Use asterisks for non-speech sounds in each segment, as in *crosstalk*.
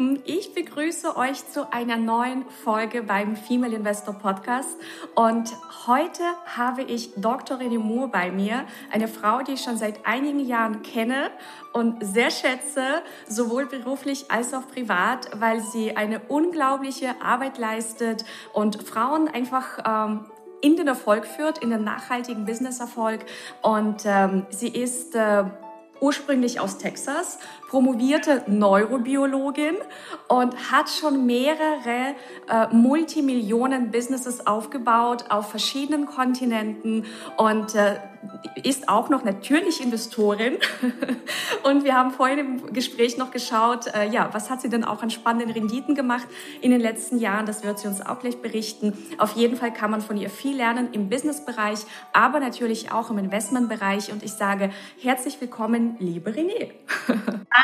Lieben, ich begrüße euch zu einer neuen Folge beim Female Investor Podcast und heute habe ich Dr. René Moore bei mir, eine Frau, die ich schon seit einigen Jahren kenne und sehr schätze, sowohl beruflich als auch privat, weil sie eine unglaubliche Arbeit leistet und Frauen einfach ähm, in den Erfolg führt, in den nachhaltigen Businesserfolg und ähm, sie ist äh, ursprünglich aus Texas, promovierte Neurobiologin und hat schon mehrere äh, Multimillionen-Businesses aufgebaut auf verschiedenen Kontinenten und äh, ist auch noch natürlich Investorin. *laughs* und wir haben vorhin im Gespräch noch geschaut, äh, ja, was hat sie denn auch an spannenden Renditen gemacht in den letzten Jahren? Das wird sie uns auch gleich berichten. Auf jeden Fall kann man von ihr viel lernen im Businessbereich, aber natürlich auch im Investmentbereich. Und ich sage herzlich willkommen, liebe René. *laughs*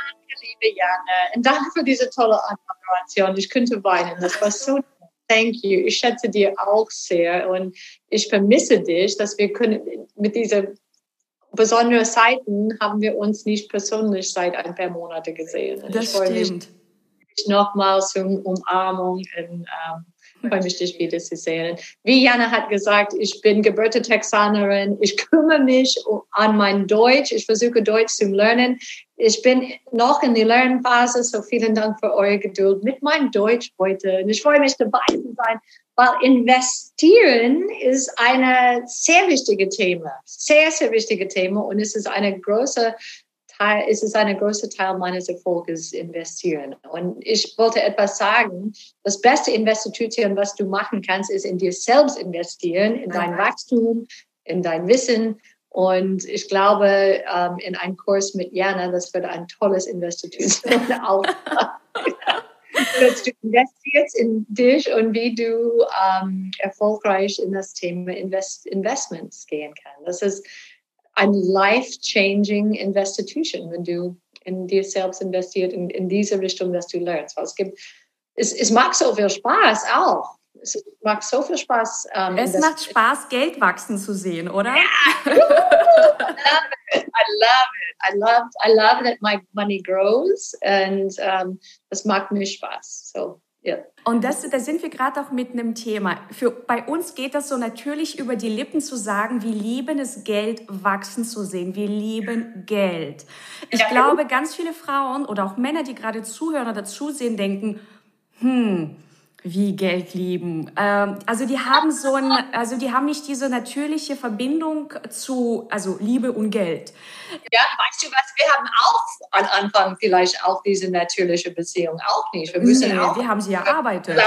Liebe Janne. Und danke für diese tolle Anmoderation. Ich könnte weinen. Das war so Thank you. Ich schätze dir auch sehr und ich vermisse dich, dass wir können mit dieser besonderen Zeiten haben wir uns nicht persönlich seit ein paar Monaten gesehen. Und das stimmt. Nochmals um Umarmung und ähm, freue mich, dich wieder zu sehen. Wie Jana hat gesagt, ich bin gebürtige Texanerin. Ich kümmere mich an mein Deutsch. Ich versuche Deutsch zu lernen. Ich bin noch in der Lernphase, so vielen Dank für eure Geduld mit meinem Deutsch heute. Und ich freue mich dabei zu sein, weil investieren ist ein sehr wichtiges Thema, sehr, sehr wichtiges Thema und es ist eine große Teil, es ist ein großer Teil meines Erfolges investieren. Und ich wollte etwas sagen. Das beste Investition, was du machen kannst, ist in dir selbst investieren, in dein Wachstum, in dein Wissen. Und ich glaube, ähm, in einem Kurs mit Jana, das wird ein tolles Investition *laughs* auch. du investierst in dich und wie du ähm, erfolgreich in das Thema Invest Investments gehen kannst. Das ist ein life-changing Institution, wenn du in dir selbst investiert, in, in diese Richtung, dass du lernst. Weil es gibt, es, es macht so viel Spaß auch. Es macht so viel Spaß. Ähm, es macht Spaß, Geld wachsen zu sehen, oder? Yeah. *laughs* I love it. I love it. I love, I love that my money grows and um, das macht mir Spaß. So, ja. Und das, da sind wir gerade auch mit einem Thema. Für, bei uns geht das so natürlich über die Lippen zu sagen, wir lieben es, Geld wachsen zu sehen. Wir lieben Geld. Ich ja. glaube, ganz viele Frauen oder auch Männer, die gerade zuhören oder zusehen, denken, hm, wie Geld lieben. Ähm, also die haben so ein, also die haben nicht diese natürliche Verbindung zu, also Liebe und Geld. Ja, weißt du was, wir haben auch am Anfang vielleicht auch diese natürliche Beziehung auch nicht. Wir müssen nee, auch. Wir haben sie erarbeitet.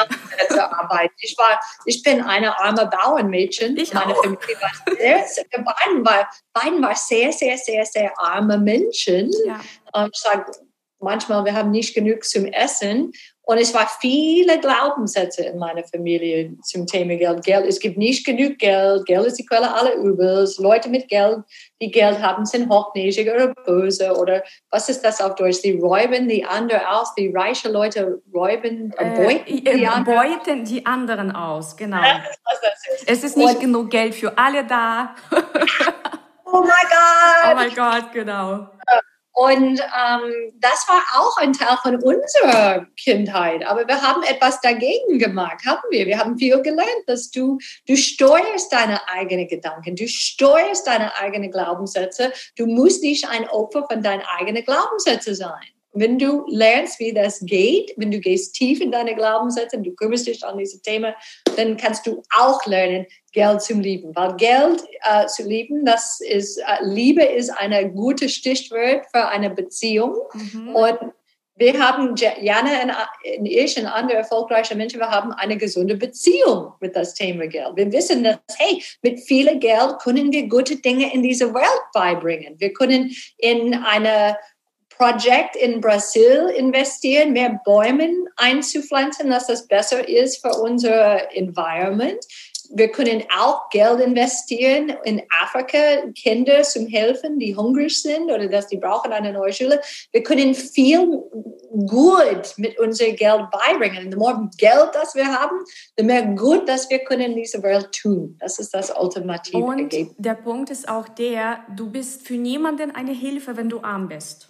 Arbeit. Ich war, ich bin eine arme Bauernmädchen. Ich Meine auch. Familie war sehr, sehr, beiden war, beiden war sehr, sehr, sehr, sehr arme Menschen. Ja. Und ich sage, manchmal, wir haben nicht genug zum Essen. Und es war viele Glaubenssätze in meiner Familie zum Thema Geld. Geld, es gibt nicht genug Geld. Geld ist die Quelle aller Übels. Leute mit Geld, die Geld haben, sind hochnäsig oder böse oder was ist das auf Deutsch? Die räuben die anderen aus. Die reichen Leute räuben, äh, beuten, äh, die, anderen. beuten die anderen aus. Genau. Ist. Es ist nicht Und, genug Geld für alle da. oh mein Gott. Oh mein Gott, genau. Und ähm, das war auch ein Teil von unserer Kindheit. Aber wir haben etwas dagegen gemacht, haben wir. Wir haben viel gelernt, dass du, du steuerst deine eigenen Gedanken, du steuerst deine eigenen Glaubenssätze. Du musst nicht ein Opfer von deinen eigenen Glaubenssätzen sein. Wenn du lernst, wie das geht, wenn du gehst tief in deine Glaubenssätze und du kümmerst dich an diese Themen, dann kannst du auch lernen, Geld zu lieben. Weil Geld äh, zu lieben, das ist, äh, Liebe ist ein gutes Stichwort für eine Beziehung. Mhm. Und wir haben, Jana und ich und andere erfolgreiche Menschen, wir haben eine gesunde Beziehung mit das Thema Geld. Wir wissen, dass, hey, mit viel Geld können wir gute Dinge in diese Welt beibringen. Wir können in eine Projekt in Brasil investieren, mehr Bäume einzupflanzen, dass das besser ist für unser Environment. wir können auch Geld investieren in Afrika, Kinder zum Helfen, die hungrig sind oder dass die brauchen eine neue Schule. Wir können viel gut mit unserem Geld beibringen. Und je mehr Geld, das wir haben, je mehr gut, dass wir können in dieser Welt tun. Das ist das ultimative Und Ergebnis. der Punkt ist auch der, du bist für niemanden eine Hilfe, wenn du arm bist.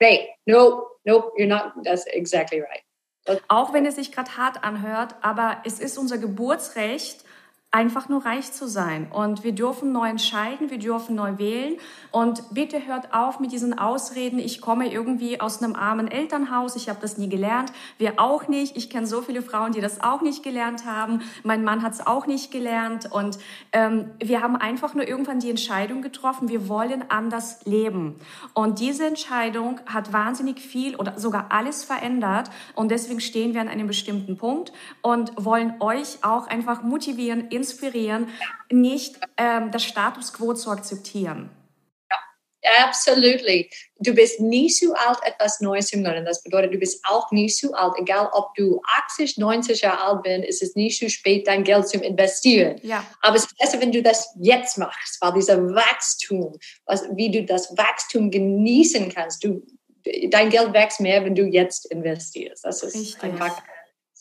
Nee, nope, nope, you're not, that's exactly right. Auch wenn es sich gerade hart anhört, aber es ist unser Geburtsrecht, einfach nur reich zu sein. Und wir dürfen neu entscheiden, wir dürfen neu wählen. Und bitte hört auf mit diesen Ausreden, ich komme irgendwie aus einem armen Elternhaus, ich habe das nie gelernt, wir auch nicht. Ich kenne so viele Frauen, die das auch nicht gelernt haben. Mein Mann hat es auch nicht gelernt. Und ähm, wir haben einfach nur irgendwann die Entscheidung getroffen, wir wollen anders leben. Und diese Entscheidung hat wahnsinnig viel oder sogar alles verändert. Und deswegen stehen wir an einem bestimmten Punkt und wollen euch auch einfach motivieren, inspirieren, nicht ähm, das Status quo zu akzeptieren. Ja, absolutely. Du bist nie zu alt, etwas Neues zu lernen. Das bedeutet, du bist auch nie zu alt. Egal, ob du 80, 90 Jahre alt bist, ist es nie zu spät, dein Geld zu investieren. Ja. Aber es ist besser, wenn du das jetzt machst, weil dieser Wachstum, was, wie du das Wachstum genießen kannst, du, dein Geld wächst mehr, wenn du jetzt investierst. Das ist Richtig. einfach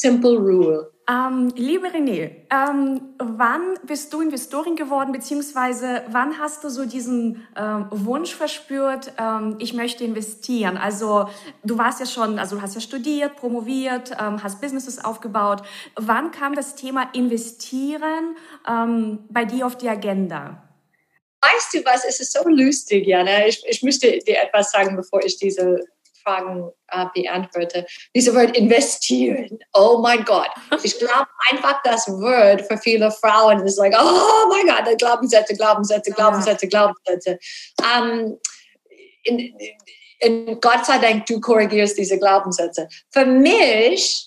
simple rule. Ähm, liebe René, ähm, wann bist du Investorin geworden, beziehungsweise wann hast du so diesen ähm, Wunsch verspürt, ähm, ich möchte investieren? Also du warst ja schon, also du hast ja studiert, promoviert, ähm, hast Businesses aufgebaut. Wann kam das Thema Investieren ähm, bei dir auf die Agenda? Weißt du was, es ist so lustig, Jana. Ich, ich müsste dir etwas sagen, bevor ich diese Fragen äh, beantworte. Diese Wort investieren. Oh mein Gott. Ich glaube einfach, das Wort für viele Frauen ist like, oh mein Gott, Glaubenssätze, Glaubenssätze, Glaubenssätze, Glaubenssätze. Um, in, in Gott sei Dank, du korrigierst diese Glaubenssätze. Für mich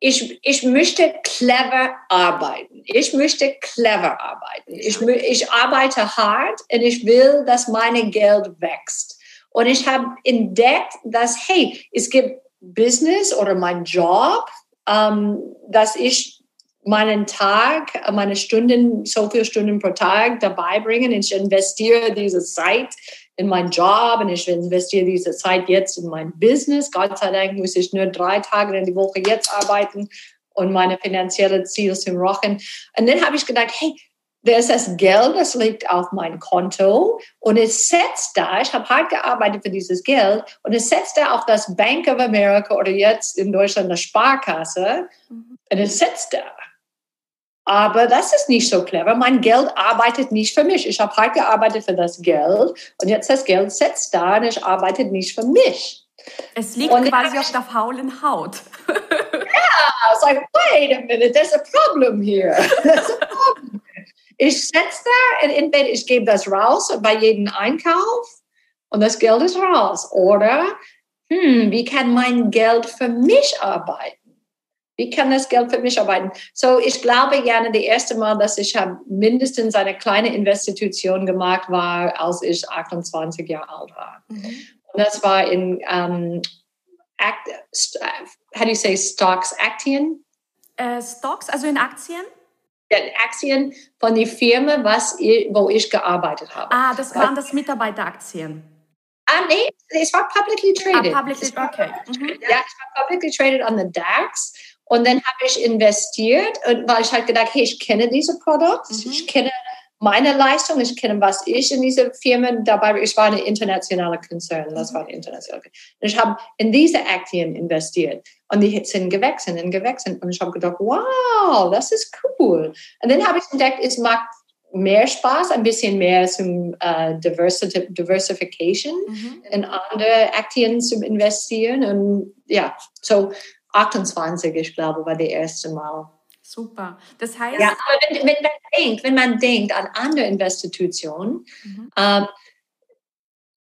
ich, ich möchte clever arbeiten. Ich möchte clever arbeiten. Ich, ich arbeite hart und ich will, dass mein Geld wächst. Und ich habe entdeckt, dass, hey, es gibt Business oder mein Job, ähm, dass ich meinen Tag, meine Stunden, so viele Stunden pro Tag dabei bringen. Ich investiere diese Zeit in meinen Job und ich investiere diese Zeit jetzt in mein Business. Gott sei Dank muss ich nur drei Tage in die Woche jetzt arbeiten und meine finanziellen Ziele zu rochen. Und dann habe ich gedacht, hey, da ist das Geld, das liegt auf mein Konto und es setzt da, ich habe hart gearbeitet für dieses Geld und es setzt da auf das Bank of America oder jetzt in Deutschland eine Sparkasse mhm. und es setzt da. Aber das ist nicht so clever. Mein Geld arbeitet nicht für mich. Ich habe hart gearbeitet für das Geld und jetzt das Geld setzt da und ich arbeite nicht für mich. Es liegt und quasi auf der faulen Haut. Ja, it's like, wait a minute, there's a problem here. *laughs* Ich setze da, entweder ich gebe das raus bei jedem Einkauf und das Geld ist raus. Oder, hm, wie kann mein Geld für mich arbeiten? Wie kann das Geld für mich arbeiten? So, ich glaube gerne, das erste Mal, dass ich habe mindestens eine kleine Investition gemacht war, als ich 28 Jahre alt war. Mhm. Und das war in, um, Act, how do you say stocks, Aktien? Uh, stocks, also in Aktien? Aktien von der Firma, was ich, wo ich gearbeitet habe. Ah, das waren das Mitarbeiteraktien. Ah, nee, es war publicly traded. Ah, publicly, okay. Mhm. Ja, es war publicly traded on the DAX. Und dann habe ich investiert, weil ich halt gedacht, hey, ich kenne diese Produkte, mhm. ich kenne meine Leistung, ich kenne, was ich in diese Firmen dabei, ich war eine internationale Konzern, das war eine internationale Konzern. Ich habe in diese Aktien investiert und die sind gewechselt und gewechselt und ich habe gedacht, wow, das ist cool. Und dann habe ich entdeckt, es macht mehr Spaß, ein bisschen mehr zum uh, Diversification mhm. in andere Aktien zu investieren und ja, so 28, ich glaube, war das erste Mal. Super. Das heißt. Ja, aber wenn, wenn, man, denkt, wenn man denkt an andere Institutionen, mhm. ähm,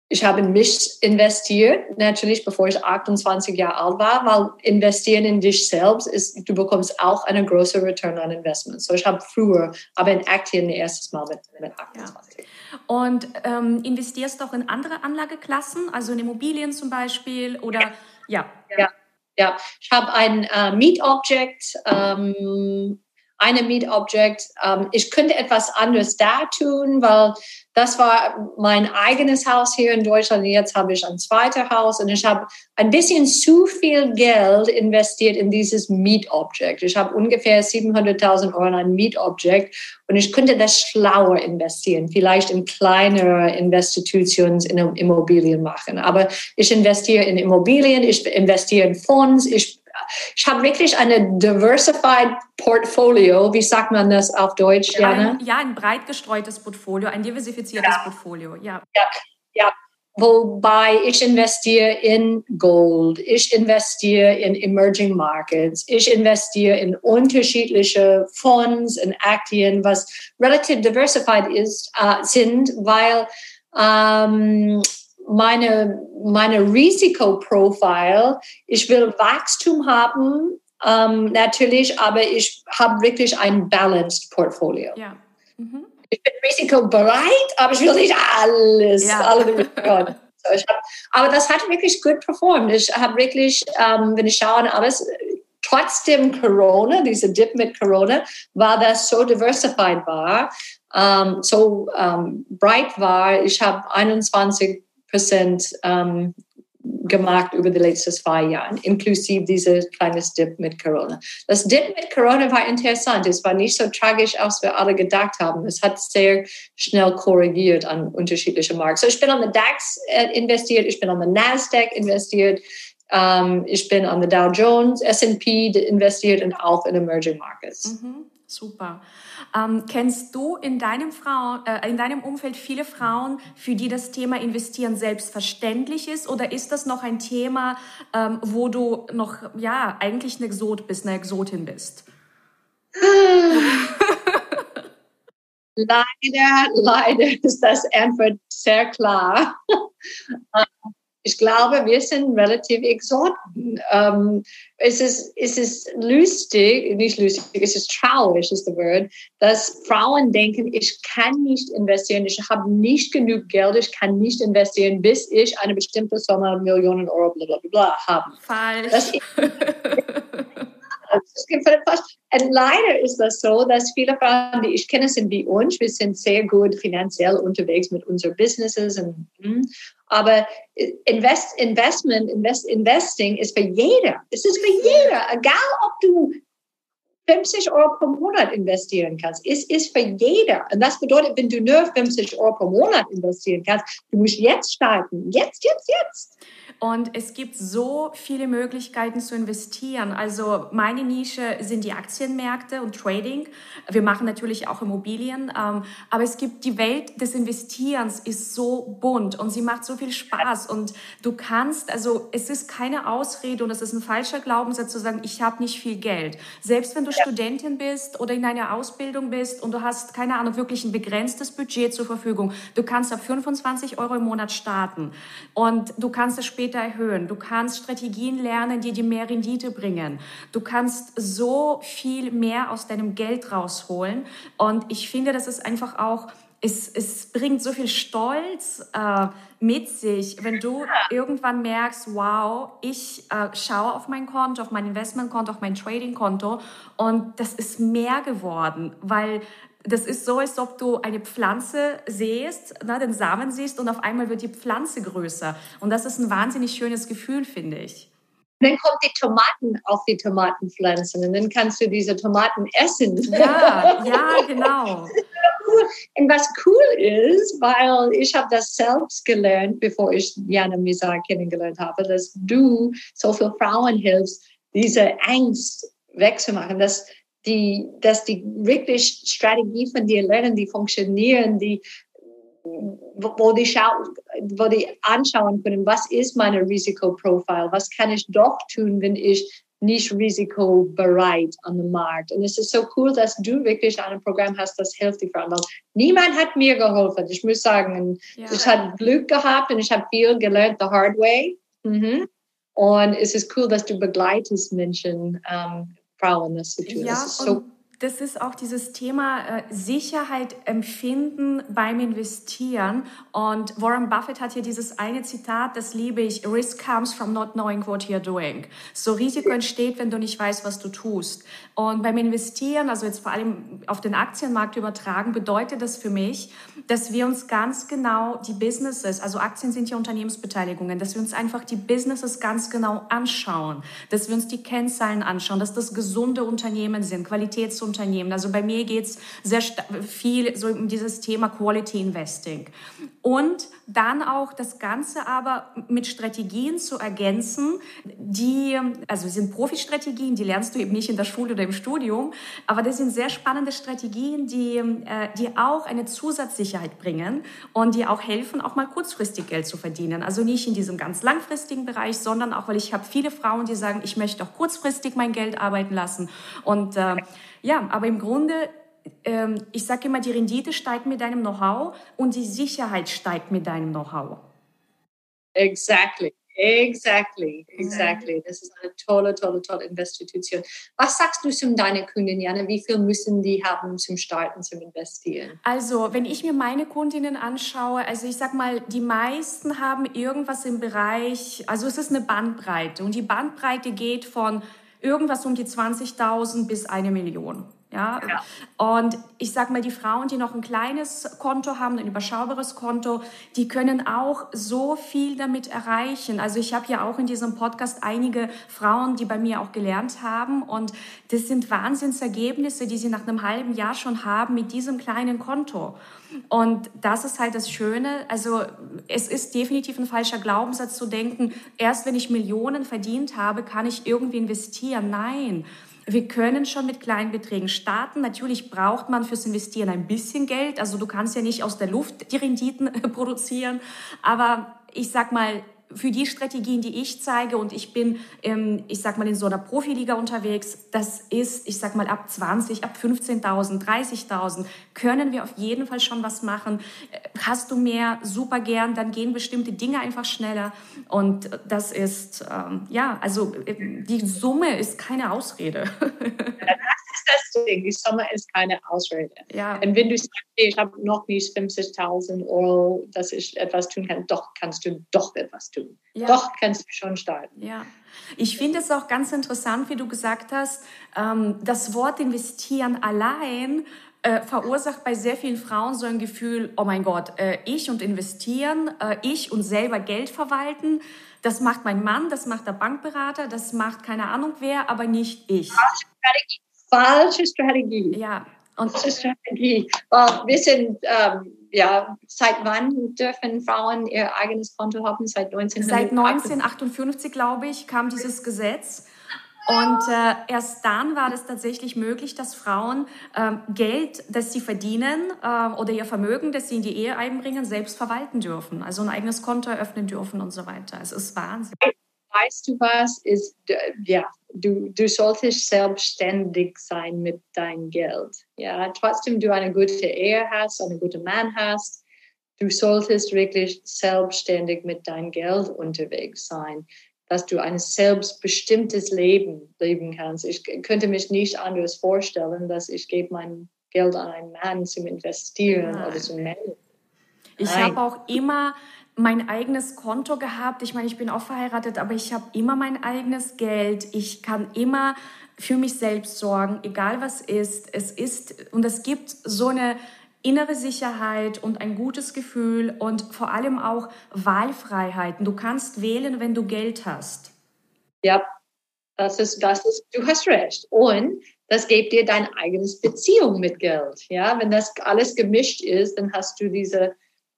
ich habe in mich investiert, natürlich bevor ich 28 Jahre alt war, weil investieren in dich selbst ist, du bekommst auch eine große Return on Investment. So ich habe früher, aber in Aktien erstes Mal mit, mit 28. Ja. Und ähm, investierst du auch in andere Anlageklassen, also in Immobilien zum Beispiel oder ja. ja. Ja, ich habe ein äh, Meet Object, ähm, eine Mietobjekt. Ähm, ich könnte etwas anderes da tun, weil das war mein eigenes Haus hier in Deutschland. Jetzt habe ich ein zweites Haus und ich habe ein bisschen zu viel Geld investiert in dieses Mietobjekt. Ich habe ungefähr 700.000 Euro in ein Mietobjekt und ich könnte das schlauer investieren, vielleicht in kleinere Investitionen in Immobilien machen. Aber ich investiere in Immobilien, ich investiere in Fonds, ich ich habe wirklich eine diversified Portfolio. Wie sagt man das auf Deutsch, Jana? Ja, ein breit gestreutes Portfolio, ein diversifiziertes ja. Portfolio, ja. ja. Ja, Wobei ich investiere in Gold, ich investiere in Emerging Markets, ich investiere in unterschiedliche Fonds und Aktien, was relativ diversified ist, äh, sind, weil ähm, meine, meine Risikoprofile, ich will Wachstum haben, ähm, natürlich, aber ich habe wirklich ein balanced Portfolio. Ja. Mhm. Ich bin risikobereit, aber ich will nicht alles. Ja. Alle *laughs* so, hab, aber das hat wirklich gut performt. Ich habe wirklich, ähm, wenn ich schaue, alles, trotzdem Corona, diese Dip mit Corona, war das so diversified war, ähm, so ähm, bright war. Ich habe 21 Prozent ähm, gemacht über die letzten zwei Jahre, inklusive dieses kleines Dip mit Corona. Das Dip mit Corona war interessant. Es war nicht so tragisch, als wir alle gedacht haben. Es hat sehr schnell korrigiert an unterschiedliche Märkte. So, ich bin an den DAX äh, investiert, ich bin an den Nasdaq investiert, ähm, ich bin an den Dow Jones, S&P investiert und auch in Emerging Markets. Mhm, super. Ähm, kennst du in deinem, Frau, äh, in deinem Umfeld viele Frauen, für die das Thema Investieren selbstverständlich ist? Oder ist das noch ein Thema, ähm, wo du noch ja eigentlich eine Exot bist, eine Exotin bist? *laughs* leider, leider ist das Antwort sehr klar. *laughs* ich glaube, wir sind relativ Exoten. Ähm, es, ist, es ist lustig, nicht lustig, es ist traurig, ist das Wort, dass Frauen denken, ich kann nicht investieren, ich habe nicht genug Geld, ich kann nicht investieren, bis ich eine bestimmte Summe Millionen Euro bla bla bla habe. Falsch. Das Und leider ist das so, dass viele Frauen, die ich kenne, sind wie uns. Wir sind sehr gut finanziell unterwegs mit unseren Businesses. Und, hm. aber Invest, Investment, Invest, Investing ist für jeder. Es ist für jeder. Egal, ob du 50 Euro pro Monat investieren kannst. Es ist für jeder. Und das bedeutet, wenn du nur 50 Euro pro Monat investieren kannst, du musst jetzt starten. Jetzt, jetzt, jetzt. Und es gibt so viele Möglichkeiten zu investieren. Also meine Nische sind die Aktienmärkte und Trading. Wir machen natürlich auch Immobilien. Ähm, aber es gibt die Welt des Investierens ist so bunt und sie macht so viel Spaß. Und du kannst, also es ist keine Ausrede und es ist ein falscher Glaubenssatz zu sagen, ich habe nicht viel Geld. Selbst wenn du ja. Studentin bist oder in einer Ausbildung bist und du hast, keine Ahnung, wirklich ein begrenztes Budget zur Verfügung, du kannst ab 25 Euro im Monat starten. Und du kannst es später später erhöhen. Du kannst Strategien lernen, die dir mehr Rendite bringen. Du kannst so viel mehr aus deinem Geld rausholen. Und ich finde, das ist einfach auch es, es, bringt so viel Stolz äh, mit sich, wenn du irgendwann merkst, wow, ich äh, schaue auf mein Konto, auf mein Investmentkonto, auf mein Tradingkonto und das ist mehr geworden, weil das ist so, als ob du eine Pflanze siehst, ne, den Samen siehst und auf einmal wird die Pflanze größer. Und das ist ein wahnsinnig schönes Gefühl, finde ich. dann kommen die Tomaten auf die Tomatenpflanzen und dann kannst du diese Tomaten essen. Ja, *laughs* ja, genau. Und was cool ist, weil ich habe das selbst gelernt, bevor ich Jana Misa kennengelernt habe, dass du so viel Frauen hilfst, diese Angst wegzumachen, dass die, dass die wirklich Strategie von dir lernen, die funktionieren, die, wo die, schau, wo die anschauen können, was ist meine Risikoprofil, was kann ich doch tun, wenn ich nicht risikobereit an dem Markt. Und es ist so cool, dass du wirklich ein Programm hast, das hilft die Frauen. Niemand hat mir geholfen. Ich muss sagen, ja. ich habe Glück gehabt und ich habe viel gelernt the hard way. Mhm. Und es ist cool, dass du begleitest Menschen ähm, Frauen das zu tun. Ja, das ist so das ist auch dieses Thema äh, Sicherheit empfinden beim Investieren. Und Warren Buffett hat hier dieses eine Zitat, das liebe ich, Risk comes from not knowing what you're doing. So Risiko entsteht, wenn du nicht weißt, was du tust. Und beim Investieren, also jetzt vor allem auf den Aktienmarkt übertragen, bedeutet das für mich, dass wir uns ganz genau die Businesses, also Aktien sind ja Unternehmensbeteiligungen, dass wir uns einfach die Businesses ganz genau anschauen, dass wir uns die Kennzahlen anschauen, dass das gesunde Unternehmen sind, Qualitätsunternehmen, Unternehmen. Also bei mir geht es sehr viel so um dieses Thema Quality Investing. Und dann auch das Ganze aber mit Strategien zu ergänzen, die, also sind Profi-Strategien, die lernst du eben nicht in der Schule oder im Studium, aber das sind sehr spannende Strategien, die, äh, die auch eine Zusatzsicherheit bringen und die auch helfen, auch mal kurzfristig Geld zu verdienen. Also nicht in diesem ganz langfristigen Bereich, sondern auch, weil ich habe viele Frauen, die sagen, ich möchte auch kurzfristig mein Geld arbeiten lassen und äh, ja, aber im Grunde, ähm, ich sage immer, die Rendite steigt mit deinem Know-how und die Sicherheit steigt mit deinem Know-how. Exactly. Exactly, exactly. Das ist eine tolle, tolle, tolle Investition. Was sagst du zu deinen Kunden, Jana? Wie viel müssen die haben zum Starten, zum Investieren? Also, wenn ich mir meine Kundinnen anschaue, also ich sag mal, die meisten haben irgendwas im Bereich, also es ist eine Bandbreite und die Bandbreite geht von irgendwas um die 20.000 bis eine Million. Ja? ja? Und ich sag mal, die Frauen, die noch ein kleines Konto haben, ein überschaubares Konto, die können auch so viel damit erreichen. Also ich habe ja auch in diesem Podcast einige Frauen, die bei mir auch gelernt haben und das sind Wahnsinnsergebnisse, die sie nach einem halben Jahr schon haben mit diesem kleinen Konto. Und das ist halt das Schöne. Also es ist definitiv ein falscher Glaubenssatz zu denken, erst wenn ich Millionen verdient habe, kann ich irgendwie investieren. Nein. Wir können schon mit kleinen Beträgen starten. Natürlich braucht man fürs Investieren ein bisschen Geld. Also du kannst ja nicht aus der Luft die Renditen *laughs* produzieren. Aber ich sag mal, für die Strategien, die ich zeige, und ich bin, ähm, ich sag mal, in so einer Profiliga unterwegs, das ist, ich sag mal, ab 20, ab 15.000, 30.000 können wir auf jeden Fall schon was machen. Äh, hast du mehr, super gern, dann gehen bestimmte Dinge einfach schneller. Und das ist, ähm, ja, also äh, die Summe ist keine Ausrede. *laughs* Ding. Die Summe ist keine Ausrede. Ja. Und wenn du sagst, ich habe noch nicht 50.000 Euro, dass ich etwas tun kann, doch kannst du doch etwas tun. Ja. Doch kannst du schon starten. Ja. Ich finde es auch ganz interessant, wie du gesagt hast, ähm, das Wort investieren allein äh, verursacht bei sehr vielen Frauen so ein Gefühl, oh mein Gott, äh, ich und investieren, äh, ich und selber Geld verwalten, das macht mein Mann, das macht der Bankberater, das macht keine Ahnung wer, aber nicht ich falsche Strategie. Ja. Und falsche Strategie. Well, wir sind, ähm, ja, seit wann dürfen Frauen ihr eigenes Konto haben? Seit 1958? Seit 1958, glaube ich, kam dieses Gesetz. Und äh, erst dann war es tatsächlich möglich, dass Frauen äh, Geld, das sie verdienen äh, oder ihr Vermögen, das sie in die Ehe einbringen, selbst verwalten dürfen. Also ein eigenes Konto eröffnen dürfen und so weiter. Es ist Wahnsinn weißt du was, ist, ja, du, du solltest selbstständig sein mit deinem Geld. Ja, trotzdem du eine gute Ehe hast, einen guten Mann hast, du solltest wirklich selbstständig mit deinem Geld unterwegs sein, dass du ein selbstbestimmtes Leben leben kannst. Ich könnte mich nicht anders vorstellen, dass ich gebe mein Geld an einen Mann zum Investieren Nein. oder zum Managen. Ich habe auch immer mein eigenes Konto gehabt. Ich meine, ich bin auch verheiratet, aber ich habe immer mein eigenes Geld. Ich kann immer für mich selbst sorgen, egal was ist. Es ist und es gibt so eine innere Sicherheit und ein gutes Gefühl und vor allem auch Wahlfreiheiten. Du kannst wählen, wenn du Geld hast. Ja, das ist, das ist, du hast recht. Und das gibt dir deine eigene Beziehung mit Geld. Ja, wenn das alles gemischt ist, dann hast du diese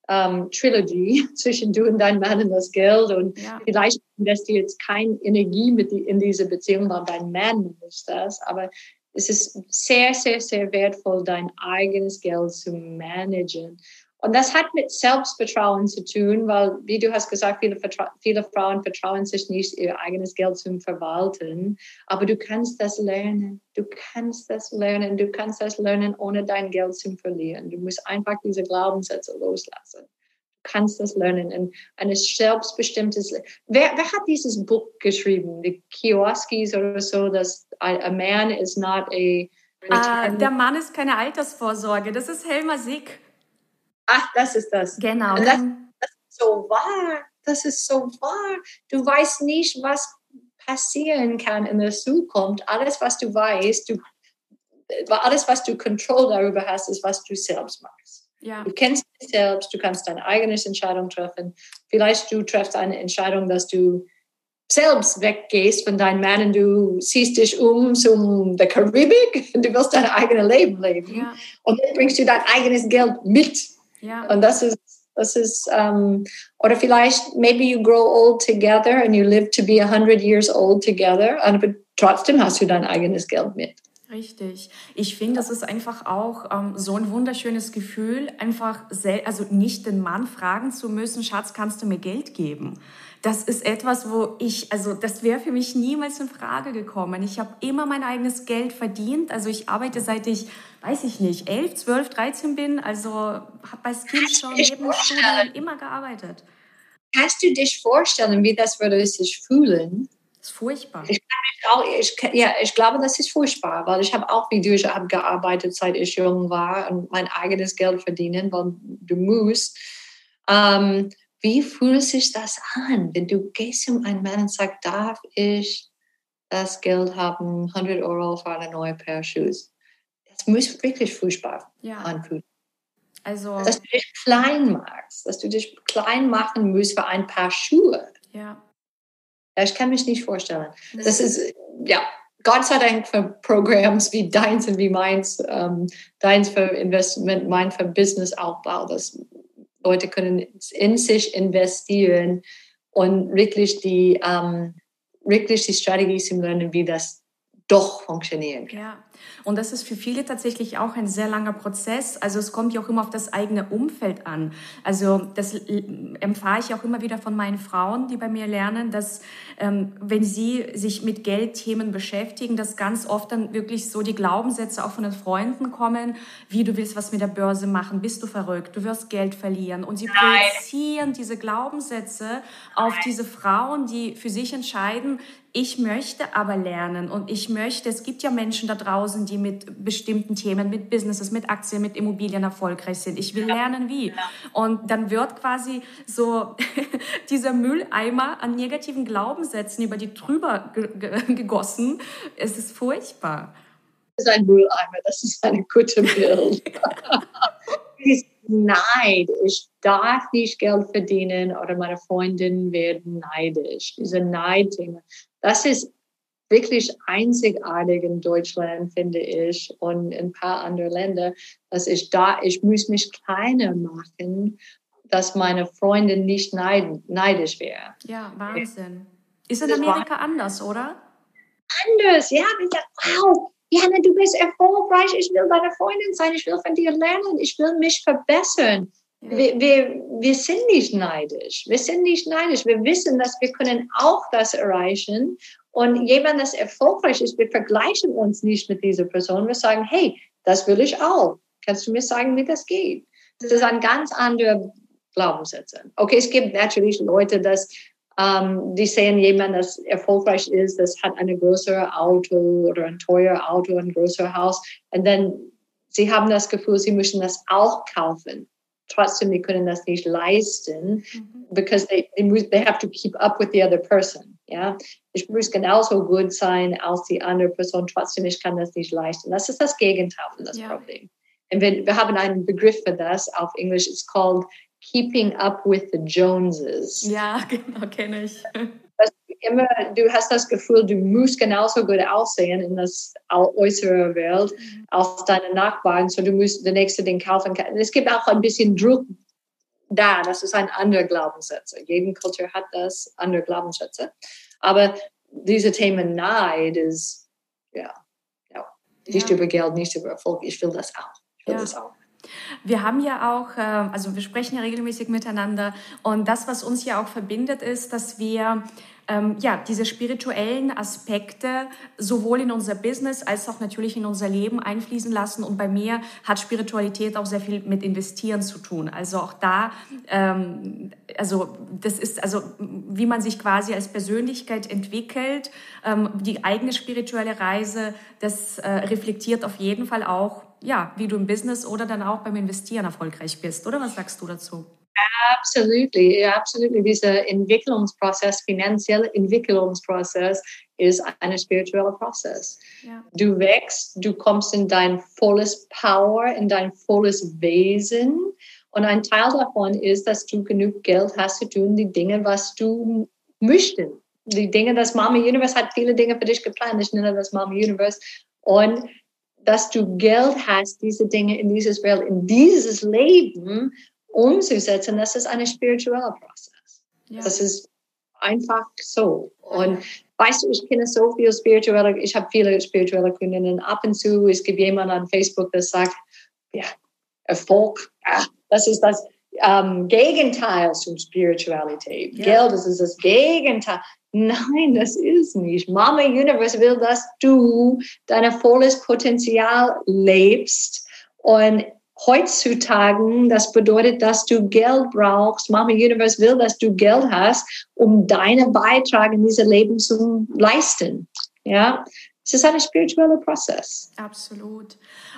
ähm, Trilogy *laughs* zwischen du und dein Mann und das Geld. Und ja. vielleicht investiert jetzt keine Energie mit die, in diese Beziehung, weil dein Mann ist das. Aber es ist sehr, sehr, sehr wertvoll, dein eigenes Geld zu managen. Und das hat mit Selbstvertrauen zu tun, weil, wie du hast gesagt, viele, viele Frauen vertrauen sich nicht, ihr eigenes Geld zu verwalten. Aber du kannst das lernen. Du kannst das lernen. Du kannst das lernen, ohne dein Geld zu verlieren. Du musst einfach diese Glaubenssätze loslassen. Du kannst das lernen. Und ein selbstbestimmtes, wer, wer hat dieses Buch geschrieben? Die Kioskis oder so, dass a, man is not a Ah, der Mann ist keine Altersvorsorge. Das ist Helmer Sick. Ach, das ist das. Genau. Das, das, ist so wahr. Das ist so wahr. Du weißt nicht, was passieren kann in der Zukunft. Alles, was du weißt, du, alles, was du Kontrolle darüber hast, ist, was du selbst machst. Ja. Du kennst dich selbst, du kannst deine eigene Entscheidung treffen. Vielleicht du triffst eine Entscheidung, dass du selbst weggehst von deinem Mann und du ziehst dich um zum der Karibik und du willst dein eigenes Leben leben. Ja. Und dann bringst du dein eigenes Geld mit. Ja. Und das ist, das ist, um, oder vielleicht, maybe you grow old together and you live to be 100 years old together, aber trotzdem hast du dein eigenes Geld mit. Richtig. Ich finde, das ist einfach auch ähm, so ein wunderschönes Gefühl, einfach, also nicht den Mann fragen zu müssen, Schatz, kannst du mir Geld geben? Das ist etwas, wo ich, also das wäre für mich niemals in Frage gekommen. Ich habe immer mein eigenes Geld verdient. Also ich arbeite seit ich, weiß ich nicht, 11, 12, 13 bin. Also habe als Kind schon neben Studium immer gearbeitet. Kannst du dich vorstellen, wie das würde sich fühlen? Das ist furchtbar. Ich, auch, ich, ja, ich glaube, das ist furchtbar, weil ich habe auch wie du, ich habe gearbeitet, seit ich jung war und mein eigenes Geld verdienen, weil du musst. Ähm, wie fühlt sich das an, wenn du gehst zu einem Mann und sagst, darf ich das Geld haben, 100 Euro für eine neue Paar Schuhe? Das muss wirklich furchtbar ja. anfühlen. Also, dass du dich klein machst, dass du dich klein machen musst für ein paar Schuhe. Ja. Ich kann mich nicht vorstellen. Das ist, ja, Gott sei Dank für Programms wie deins und wie meins, ähm, deins für Investment, mein für Businessaufbau, das Leute können in sich investieren und wirklich die, ähm, wirklich die Strategie zu lernen, wie das doch funktionieren kann. Ja, und das ist für viele tatsächlich auch ein sehr langer Prozess. Also es kommt ja auch immer auf das eigene Umfeld an. Also das empfahre ich auch immer wieder von meinen Frauen, die bei mir lernen, dass ähm, wenn sie sich mit Geldthemen beschäftigen, dass ganz oft dann wirklich so die Glaubenssätze auch von den Freunden kommen, wie du willst was mit der Börse machen, bist du verrückt, du wirst Geld verlieren. Und sie projizieren diese Glaubenssätze auf diese Frauen, die für sich entscheiden, ich möchte aber lernen und ich möchte, es gibt ja Menschen da draußen, die mit bestimmten Themen, mit Businesses, mit Aktien, mit Immobilien erfolgreich sind. Ich will lernen wie. Und dann wird quasi so *laughs* dieser Mülleimer an negativen Glaubenssätzen über die drüber gegossen. Es ist furchtbar. Das ist ein Mülleimer, das ist eine gute Bild. *laughs* Neid. Ich darf nicht Geld verdienen oder meine Freundinnen werden neidisch. Diese Neidthema. Das ist wirklich einzigartig in Deutschland, finde ich, und in ein paar andere Länder, dass ich da, ich muss mich kleiner machen, dass meine Freundin nicht neid, neidisch wäre. Ja, Wahnsinn. Ist in Amerika anders, oder? Anders, ja. Wow, Jana, du bist erfolgreich, ich will deine Freundin sein, ich will von dir lernen, ich will mich verbessern. Wir, wir, wir sind nicht neidisch. Wir sind nicht neidisch. Wir wissen, dass wir können auch das erreichen. Und jemand, das erfolgreich ist, wir vergleichen uns nicht mit dieser Person. Wir sagen, hey, das will ich auch. Kannst du mir sagen, wie das geht? Das ist ein ganz anderer Glaubenssatz. Okay, es gibt natürlich Leute, das, ähm, die sehen jemand, das erfolgreich ist, das hat ein größeres Auto oder ein teures Auto, ein größeres Haus. Und dann, sie haben das Gefühl, sie müssen das auch kaufen trotzdem, die können das nicht leisten, mhm. because they, they have to keep up with the other person. Ja, ich muss genauso gut sein als die andere Person, trotzdem ich kann das nicht leisten. Das ist das Gegenteil von das ja. Problem. Und wir, wir haben einen Begriff für das auf Englisch, it's called keeping up with the Joneses. Ja, *laughs* genau, kenne ich immer, du hast das Gefühl, du musst genauso gut aussehen in das äußere Welt mhm. als deine Nachbarn, so du musst der nächste Ding kaufen. Es gibt auch ein bisschen Druck da, das ist ein anderer Glaubenssatz. Jede Kultur hat das, andere Glaubenssätze. Aber diese Themen Neid ist, ja, ja, nicht ja. über Geld, nicht über Erfolg. Ich will das auch. Ich will ja. das auch. Wir haben ja auch, äh, also wir sprechen ja regelmäßig miteinander und das, was uns ja auch verbindet, ist, dass wir ähm, ja, diese spirituellen Aspekte sowohl in unser Business als auch natürlich in unser Leben einfließen lassen. Und bei mir hat Spiritualität auch sehr viel mit Investieren zu tun. Also auch da, ähm, also das ist also, wie man sich quasi als Persönlichkeit entwickelt, ähm, die eigene spirituelle Reise, das äh, reflektiert auf jeden Fall auch, ja, wie du im Business oder dann auch beim Investieren erfolgreich bist. Oder was sagst du dazu? Absolutely, absolutely. Dieser Entwicklungsprozess, finanzieller Entwicklungsprozess ist ein spiritueller Prozess. Ja. Du wächst, du kommst in dein volles Power, in dein volles Wesen. Und ein Teil davon ist, dass du genug Geld hast zu tun, die Dinge, was du möchtest. Die Dinge, das Mama Universe hat viele Dinge für dich geplant. Ich nenne das Mama Universe. Und dass du Geld hast, diese Dinge in dieses Welt, in dieses Leben umzusetzen, das ist ein spiritueller Prozess. Ja. Das ist einfach so. Und weißt du, ich kenne so viele spirituelle, ich habe viele spirituelle Kundinnen. Ab und zu, es gibt jemanden an Facebook, der sagt, ja, Erfolg, ja, das ist das ähm, Gegenteil zur Spiritualität. Ja. Geld, das ist das Gegenteil. Nein, das ist nicht. Mama Universe will, dass du dein volles Potenzial lebst und heutzutage, das bedeutet, dass du Geld brauchst. Mama Universe will, dass du Geld hast, um deinen Beitrag in diesem Leben zu leisten. Ja, es ist ein spiritueller Prozess. Absolut.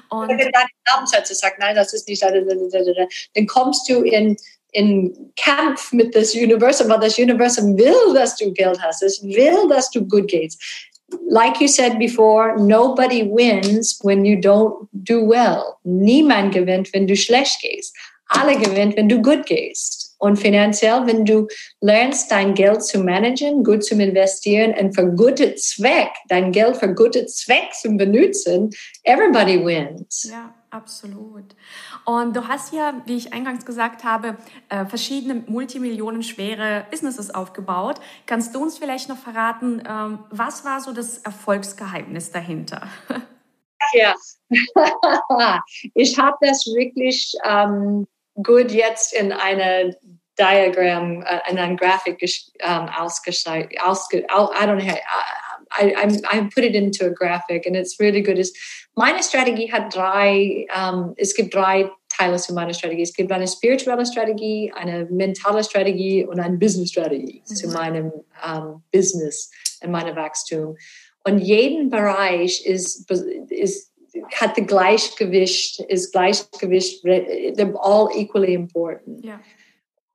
Und wenn deine Glaubenssätze sagt, nein, das ist nicht, dann kommst du in in Kampf mit das Universum, weil das Universum will, dass du Geld hast. Es will, dass du gut gehst like you said before, nobody wins when you don't do well. Niemand gewinnt, wenn du schlecht gehst. Alle gewinnt, wenn du gut gehst. Und finanziell, wenn du lernst, dein Geld zu managen, gut zu investieren und für gute Zweck, dein Geld für gute Zweck zu benutzen, everybody wins. Ja. Absolut. Und du hast ja, wie ich eingangs gesagt habe, äh, verschiedene multimillionenschwere Businesses aufgebaut. Kannst du uns vielleicht noch verraten, ähm, was war so das Erfolgsgeheimnis dahinter? Ja, *laughs* ich habe das wirklich ähm, gut jetzt in eine Diagramm, äh, in ein Grafik ähm, ausgeschrieben. Ausge, I, I, I put it into a graphic and it's really good. Is meine Strategie hat drei, um, es gibt drei Teile zu meiner Strategie. Es gibt eine spirituelle Strategie, eine mentale Strategie und eine Business-Strategie mhm. zu meinem um, Business und meinem Wachstum. Und jeden Bereich ist, ist hat the Gleichgewicht, ist Gleichgewicht, they're all equally important. Ja.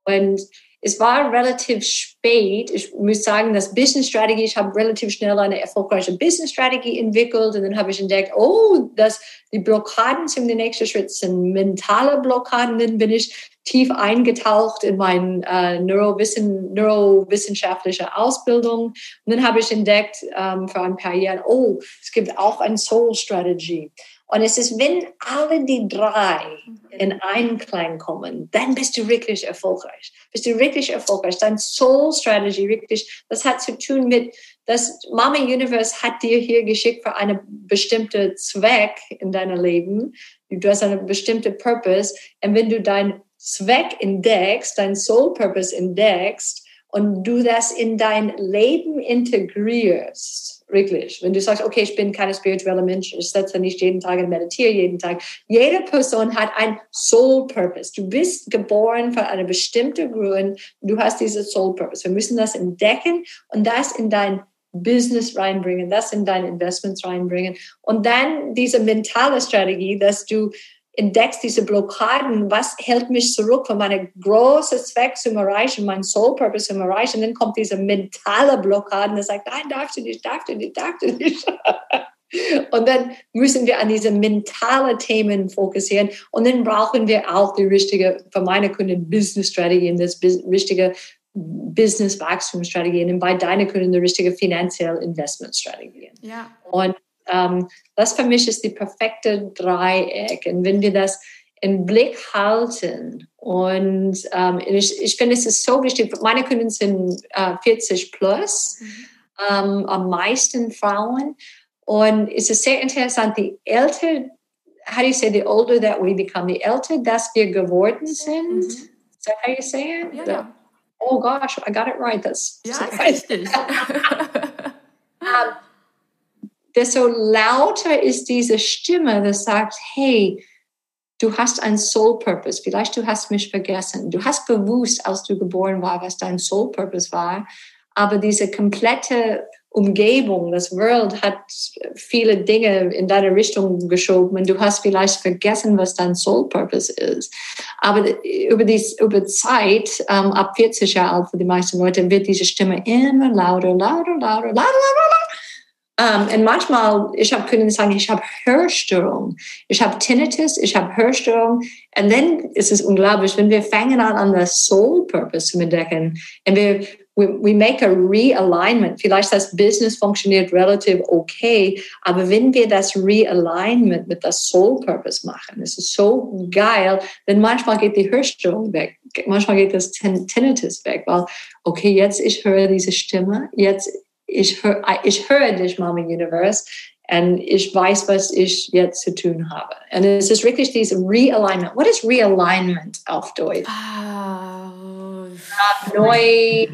Und es war relativ spät. Ich muss sagen, das Business-Strategie, ich habe relativ schnell eine erfolgreiche Business-Strategie entwickelt und dann habe ich entdeckt, oh, dass die Blockaden sind der nächste Schritt sind mentale Blockaden. Dann bin ich tief eingetaucht in meine äh, Neurowissen, neurowissenschaftliche Ausbildung. Und dann habe ich entdeckt ähm, vor ein paar Jahren, oh, es gibt auch eine Soul-Strategie. Und es ist, wenn alle die drei in Einklang kommen, dann bist du wirklich erfolgreich. Bist du wirklich erfolgreich. Dein Soul Strategy wirklich, das hat zu tun mit, das Mama Universe hat dir hier geschickt für einen bestimmten Zweck in deinem Leben. Du hast einen bestimmten Purpose. Und wenn du deinen Zweck entdeckst, dein Soul Purpose entdeckst und du das in dein Leben integrierst, Wirklich. Wenn du sagst, okay, ich bin kein spiritueller Mensch, ich setze nicht jeden Tag und meditiere jeden Tag. Jede Person hat ein Soul Purpose. Du bist geboren für eine bestimmte Grund. Du hast diese Soul Purpose. Wir müssen das entdecken und das in dein Business reinbringen, das in deine Investments reinbringen. Und dann diese mentale Strategie, dass du entdeckst diese Blockaden, was hält mich zurück von meinem großen Zweck zu erreichen, mein Soul Purpose zu erreichen. Und dann kommt diese mentale Blockade, der sagt, nein, darfst du nicht, darfst du nicht, darfst du nicht. *laughs* Und dann müssen wir an diese mentale Themen fokussieren. Und dann brauchen wir auch die richtige, für meine Kunden, Business-Strategie das richtige Business-Wachstumsstrategien und bei deinen Kunden die richtige finanzielle Investment-Strategien. Ja. Und ähm, das für mich ist die perfekte Dreieck. Und wenn wir das im Blick halten und ähm, ich, ich finde, es ist so wichtig, meine Kunden sind äh, 40 plus, mhm. ähm, am meisten Frauen. Und es ist sehr interessant, die älter, how do you say, the older that we become, die älter, dass wir geworden sind. Mhm. Is that how you say it? Ja, ja. Oh gosh, I got it right. That's ja, richtig. *laughs* *laughs* um, desto lauter ist diese Stimme, das sagt, hey, du hast einen Soul Purpose. Vielleicht du hast mich vergessen. Du hast bewusst, als du geboren war, was dein Soul Purpose war. Aber diese komplette Umgebung, das World hat viele Dinge in deine Richtung geschoben und du hast vielleicht vergessen, was dein Soul Purpose ist. Aber über die über Zeit, ähm, ab 40 Jahre alt für die meisten Leute, wird diese Stimme immer lauter, lauter, lauter, lauter, lauter, lauter. Um, und manchmal, ich habe können sagen, ich habe Hörstörung, ich habe Tinnitus, ich habe Hörstörung. Und dann ist es unglaublich, wenn wir fangen an, an das Soul Purpose zu entdecken und wir we, we make a realignment. Vielleicht das Business funktioniert relativ okay, aber wenn wir das Realignment mit das Soul Purpose machen, es ist so geil, denn manchmal geht die Hörstörung weg, manchmal geht das Tinnitus weg, weil, okay, jetzt ich höre diese Stimme, jetzt ich höre ich hör dich, Mama Universe, und ich weiß, was ich jetzt zu tun habe. Und es ist wirklich dieses Realignment. What is Realignment auf Deutsch? Ah, neu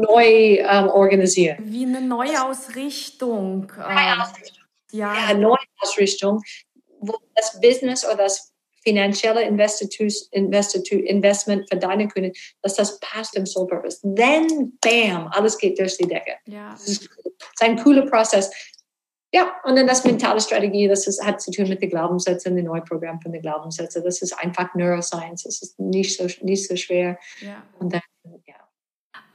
neu ähm, organisieren. Wie eine Neuausrichtung. Ähm, ja. ja, Neuausrichtung, wo das Business oder das finanzielle Investitus, Investitu, Investment für deine Kunden, dass das passt im Soul Purpose. Then, bam, alles geht durch die Decke. Ja. Das ist ein cooler Prozess. Ja, und dann das mentale Strategie, das ist, hat zu tun mit den Glaubenssätzen, dem Neuprogramm von den Glaubenssätzen. Das ist einfach Neuroscience, das ist nicht so, nicht so schwer. Ja. Und dann, ja.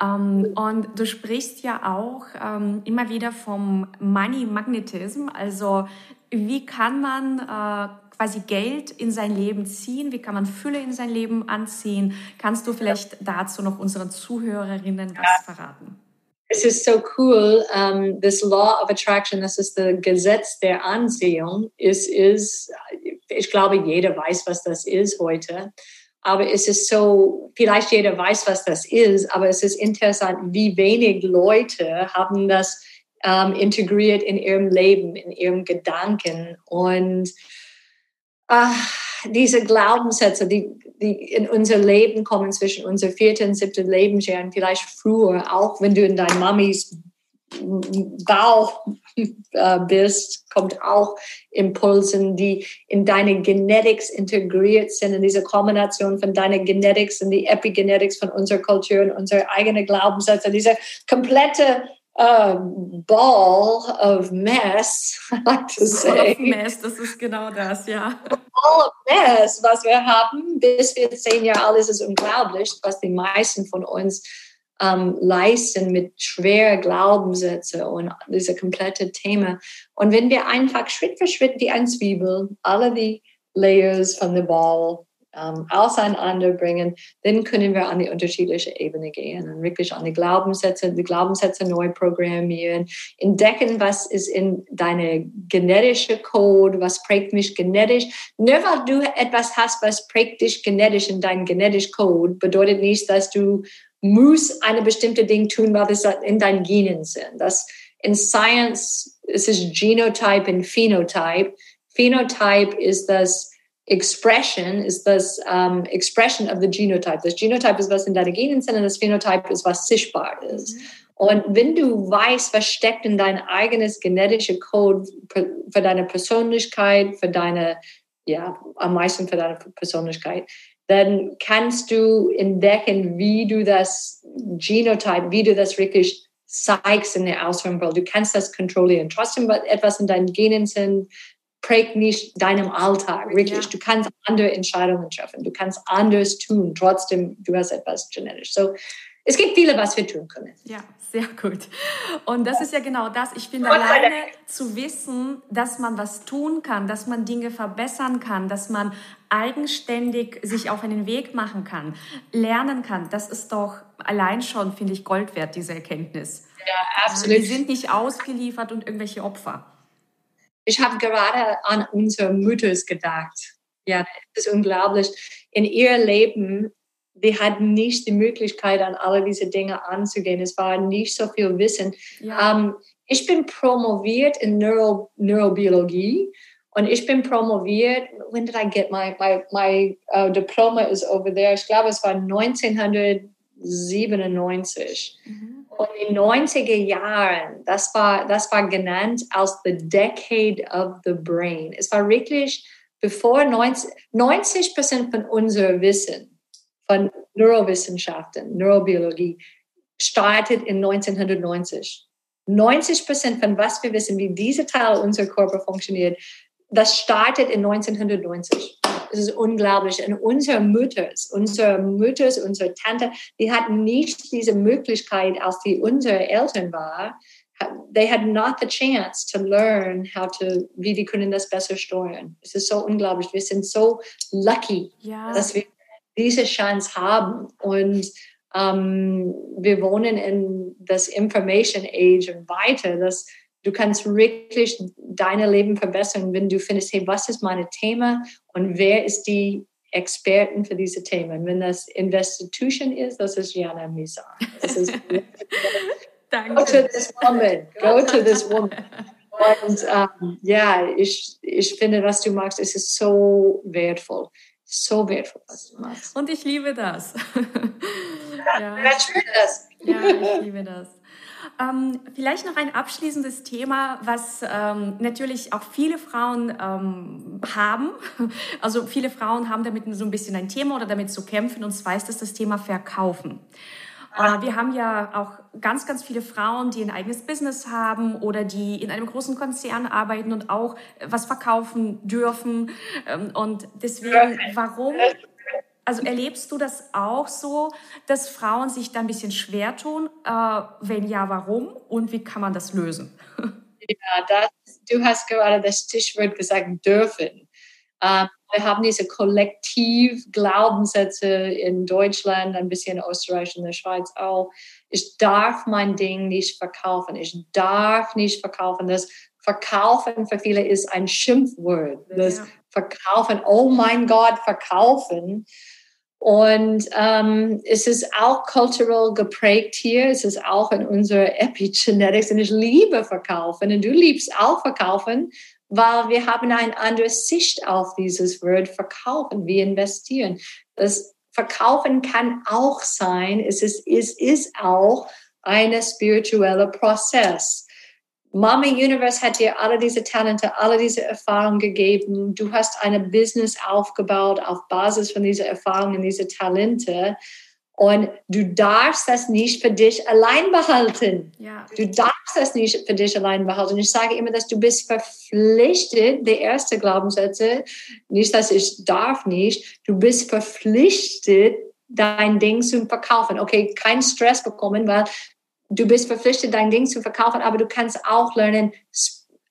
Um, ähm, und du sprichst ja auch um, ähm, immer wieder vom Money Magnetism. Also wie kann man uh, quasi Geld in sein Leben ziehen? Wie kann man Fülle in sein Leben anziehen? Kannst du vielleicht dazu noch unseren Zuhörerinnen was verraten? Es ist so cool, um, this Law of Attraction, das ist das Gesetz der Anziehung, ist, ist, ich glaube, jeder weiß, was das ist heute. Aber es ist so, vielleicht jeder weiß, was das ist, aber es ist interessant, wie wenig Leute haben das ähm, integriert in ihrem Leben, in ihrem Gedanken. Und ach, diese Glaubenssätze, die, die in unser Leben kommen zwischen unser vierten und siebten Lebensjahr und vielleicht früher, auch wenn du in dein Mamis Bauch äh, bist, kommt auch Impulsen, die in deine Genetics integriert sind, in diese Kombination von deiner Genetics und die Epigenetics von unserer Kultur und unserer eigenen Glaubenssätze, diese komplette um, ball of mess, *laughs* I like to say. Ball of mess, das ist genau das, ja. Ball of mess, was wir haben, bis wir zehn Jahre alt ist, ist unglaublich, was die meisten von uns um, leisten mit schweren Glaubenssätzen und diese komplette Thema. Und wenn wir einfach Schritt für Schritt wie ein Zwiebel alle die Layers von der Ball ähm, auseinanderbringen, dann können wir an die unterschiedliche Ebene gehen und wirklich an die Glaubenssätze, die Glaubenssätze neu programmieren, entdecken, was ist in deine genetische Code, was prägt mich genetisch. Nur weil du etwas hast, was prägt dich genetisch in deinem genetischen Code, bedeutet nicht, dass du musst eine bestimmte Ding tun, weil es in deinen Genen sind. Das in Science es ist Genotype und Phenotype. Phenotype ist das Expression ist das um, Expression of the Genotype. Das Genotype ist, was in deinen Genen sind und das Phenotype ist, was sichtbar ist. Mhm. Und wenn du weißt, was steckt in dein eigenes genetischer Code für deine Persönlichkeit, für deine, ja, am meisten für deine Persönlichkeit, dann kannst du entdecken, wie du das Genotype, wie du das wirklich zeigst in der Außenwelt. Du kannst das kontrollieren. Trotzdem, etwas in deinen Genen sind, prägt nicht deinem Alltag, wirklich. Ja. Du kannst andere Entscheidungen treffen, du kannst anders tun, trotzdem du hast etwas genetisch. So, es gibt viele, was wir tun können. Ja, sehr gut. Und das ist ja genau das. Ich finde alleine zu wissen, dass man was tun kann, dass man Dinge verbessern kann, dass man eigenständig sich auf einen Weg machen kann, lernen kann, das ist doch allein schon, finde ich, Gold wert, diese Erkenntnis. Ja, absolut. Wir sind nicht ausgeliefert und irgendwelche Opfer. Ich habe gerade an unsere Mütter gedacht. Ja, das ist unglaublich. In ihr Leben, die hatten nicht die Möglichkeit, an alle diese Dinge anzugehen. Es war nicht so viel Wissen. Ja. Um, ähm, ich bin promoviert in Neuro Neurobiologie und ich bin promoviert. When did I get my my my uh, diploma is over there? Ich glaube, es war 1900 97. Mhm. Und in den 90er Jahren, das war, das war genannt als the Decade of the Brain. Es war wirklich, bevor 90, 90 Prozent von unserem Wissen, von Neurowissenschaften, Neurobiologie, startet in 1990. 90 Prozent von was wir wissen, wie dieser Teil unserer Körper funktioniert, das startet in 1990. Das ist unglaublich. Und unsere Mütters, unsere Mütters, unsere Tante, die hatten nicht diese Möglichkeit, als die unsere Eltern waren. They had not the chance to learn how to, wie die können das besser steuern. Es ist so unglaublich. Wir sind so lucky, ja. dass wir diese Chance haben. Und ähm, wir wohnen in das Information Age und weiter, dass du kannst wirklich dein Leben verbessern, wenn du findest, hey, was ist mein Thema und wer ist die Experten für diese Themen. Wenn das Institution ist, das ist Jana Misa. *laughs* Danke. Go to this woman. Go to this woman. *laughs* Und ähm, ja, ich, ich finde, was du machst, es ist so wertvoll. So wertvoll, was du machst. Und ich liebe das. *laughs* ja, das. Ja, ich liebe das. Ähm, vielleicht noch ein abschließendes Thema, was ähm, natürlich auch viele Frauen ähm, haben. *laughs* Also viele Frauen haben damit so ein bisschen ein Thema oder damit zu kämpfen, und zwar ist das das Thema Verkaufen. Äh, wir haben ja auch ganz, ganz viele Frauen, die ein eigenes Business haben oder die in einem großen Konzern arbeiten und auch was verkaufen dürfen. Ähm, und deswegen, warum also erlebst du das auch so, dass Frauen sich da ein bisschen schwer tun? Äh, wenn ja, warum? Und wie kann man das lösen? *laughs* Ja, das, du hast gerade das Stichwort gesagt, dürfen. Äh, wir haben diese Kollektiv-Glaubenssätze in Deutschland, ein bisschen in Österreich und der Schweiz auch. Ich darf mein Ding nicht verkaufen. Ich darf nicht verkaufen. Das Verkaufen für viele ist ein Schimpfwort. Das ja. Verkaufen, oh mein Gott, verkaufen. Und ähm, es ist auch cultural geprägt hier. Es ist auch in unserer Epigenetics. Und ich liebe Verkaufen. Und du liebst auch Verkaufen, weil wir haben eine andere Sicht auf dieses Wort Verkaufen. Wir investieren. Das Verkaufen kann auch sein, es ist, es ist auch ein spiritueller Prozess. Mama Universe hat dir alle diese Talente, alle diese Erfahrungen gegeben. Du hast ein Business aufgebaut auf Basis von dieser Erfahrungen, diese Talente. Und du darfst das nicht für dich allein behalten. Ja. Du darfst das nicht für dich allein behalten. Ich sage immer, dass du bist verpflichtet, der erste Glaubenssätze, nicht, dass ich darf nicht, du bist verpflichtet, dein Ding zu verkaufen. Okay, kein Stress bekommen, weil du bist verpflichtet, dein Ding zu verkaufen, aber du kannst auch lernen,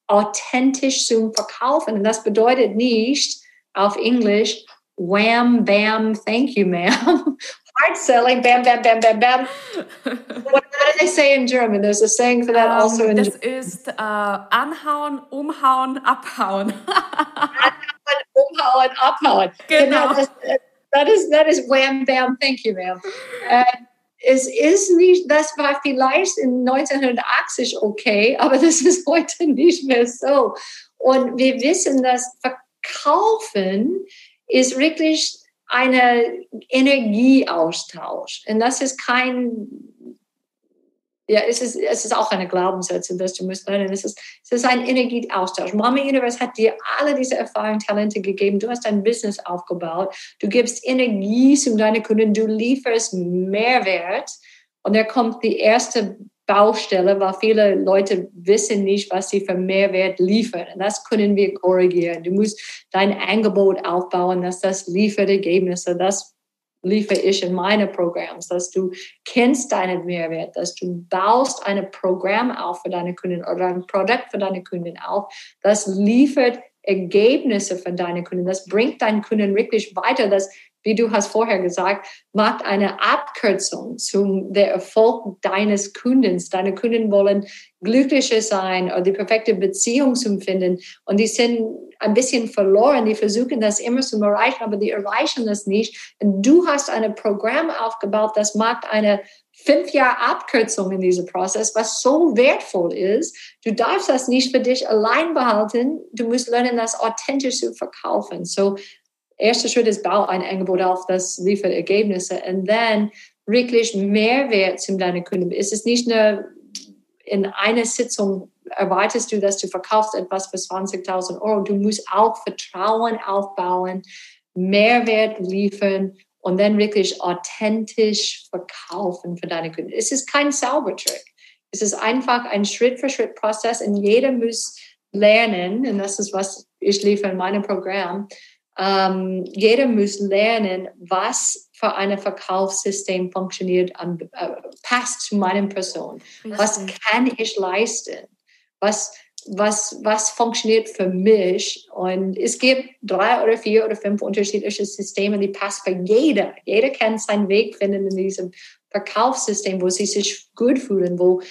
authentisch zu verkaufen. Und das bedeutet nicht auf Englisch, wham, bam, thank you, ma'am. *laughs* Hard selling, bam, bam, bam, bam, bam. what, do they say in German? There's a saying for that um, also in Das ist uh, anhauen, umhauen, abhauen. *laughs* anhauen, umhauen, abhauen. Genau. genau das, that, is, that is wham, bam, thank you, ma'am. Uh, es ist nicht, das war vielleicht in 1980 okay, aber *laughs* das ist heute nicht mehr so. Und wir wissen, dass Verkaufen ist wirklich eine Energieaustausch. Und das ist kein ja, es ist, es ist auch eine Glaubenssätze, dass du musst lernen. Es ist, es ist ein Energieaustausch. Mama Universe hat dir alle diese Erfahrungen, Talente gegeben. Du hast ein Business aufgebaut. Du gibst Energie zu deinen Kunden. Du lieferst Mehrwert. Und da kommt die erste Baustelle, weil viele Leute wissen nicht, was sie für Mehrwert liefern. Und das können wir korrigieren. Du musst dein Angebot aufbauen, dass das liefert Ergebnisse. Das liefere ich in meine Programms, dass du kennst deinen Mehrwert, dass du baust ein Programm auf für deine Kunden oder ein Produkt für deine Kunden auf, das liefert Ergebnisse für deine Kunden, das bringt deinen Kunden wirklich weiter, das wie du hast vorher gesagt, macht eine Abkürzung zum der Erfolg deines Kundens. Deine Kunden wollen glücklicher sein oder die perfekte Beziehung zu finden und die sind ein bisschen verloren. Die versuchen das immer zu erreichen, aber die erreichen das nicht. Und du hast ein Programm aufgebaut, das macht eine fünf Jahre Abkürzung in diesem Prozess, was so wertvoll ist. Du darfst das nicht für dich allein behalten. Du musst lernen, das authentisch zu verkaufen. So erster Schritt ist, bau ein Angebot auf, das liefert Ergebnisse. Und dann wirklich Mehrwert zu deinen Kunden. Es ist nicht eine, in einer Sitzung erwartest du, dass du verkaufst etwas für 20.000 Euro. Du musst auch Vertrauen aufbauen, Mehrwert liefern und dann wirklich authentisch verkaufen für deine Kunden. Es ist kein Zaubertrick. Es ist einfach ein Schritt-für-Schritt-Prozess und jeder muss lernen, und das ist, was ich liefere in meinem Programm, ähm, jeder muss lernen, was für ein Verkaufssystem funktioniert, äh, passt zu meiner Person. Was kann ich leisten? Was, was, was funktioniert für mich? Und es gibt drei oder vier oder fünf unterschiedliche Systeme, die passen für jeder. Jeder kann seinen Weg finden in diesem Verkaufssystem, wo sie sich gut fühlen, wo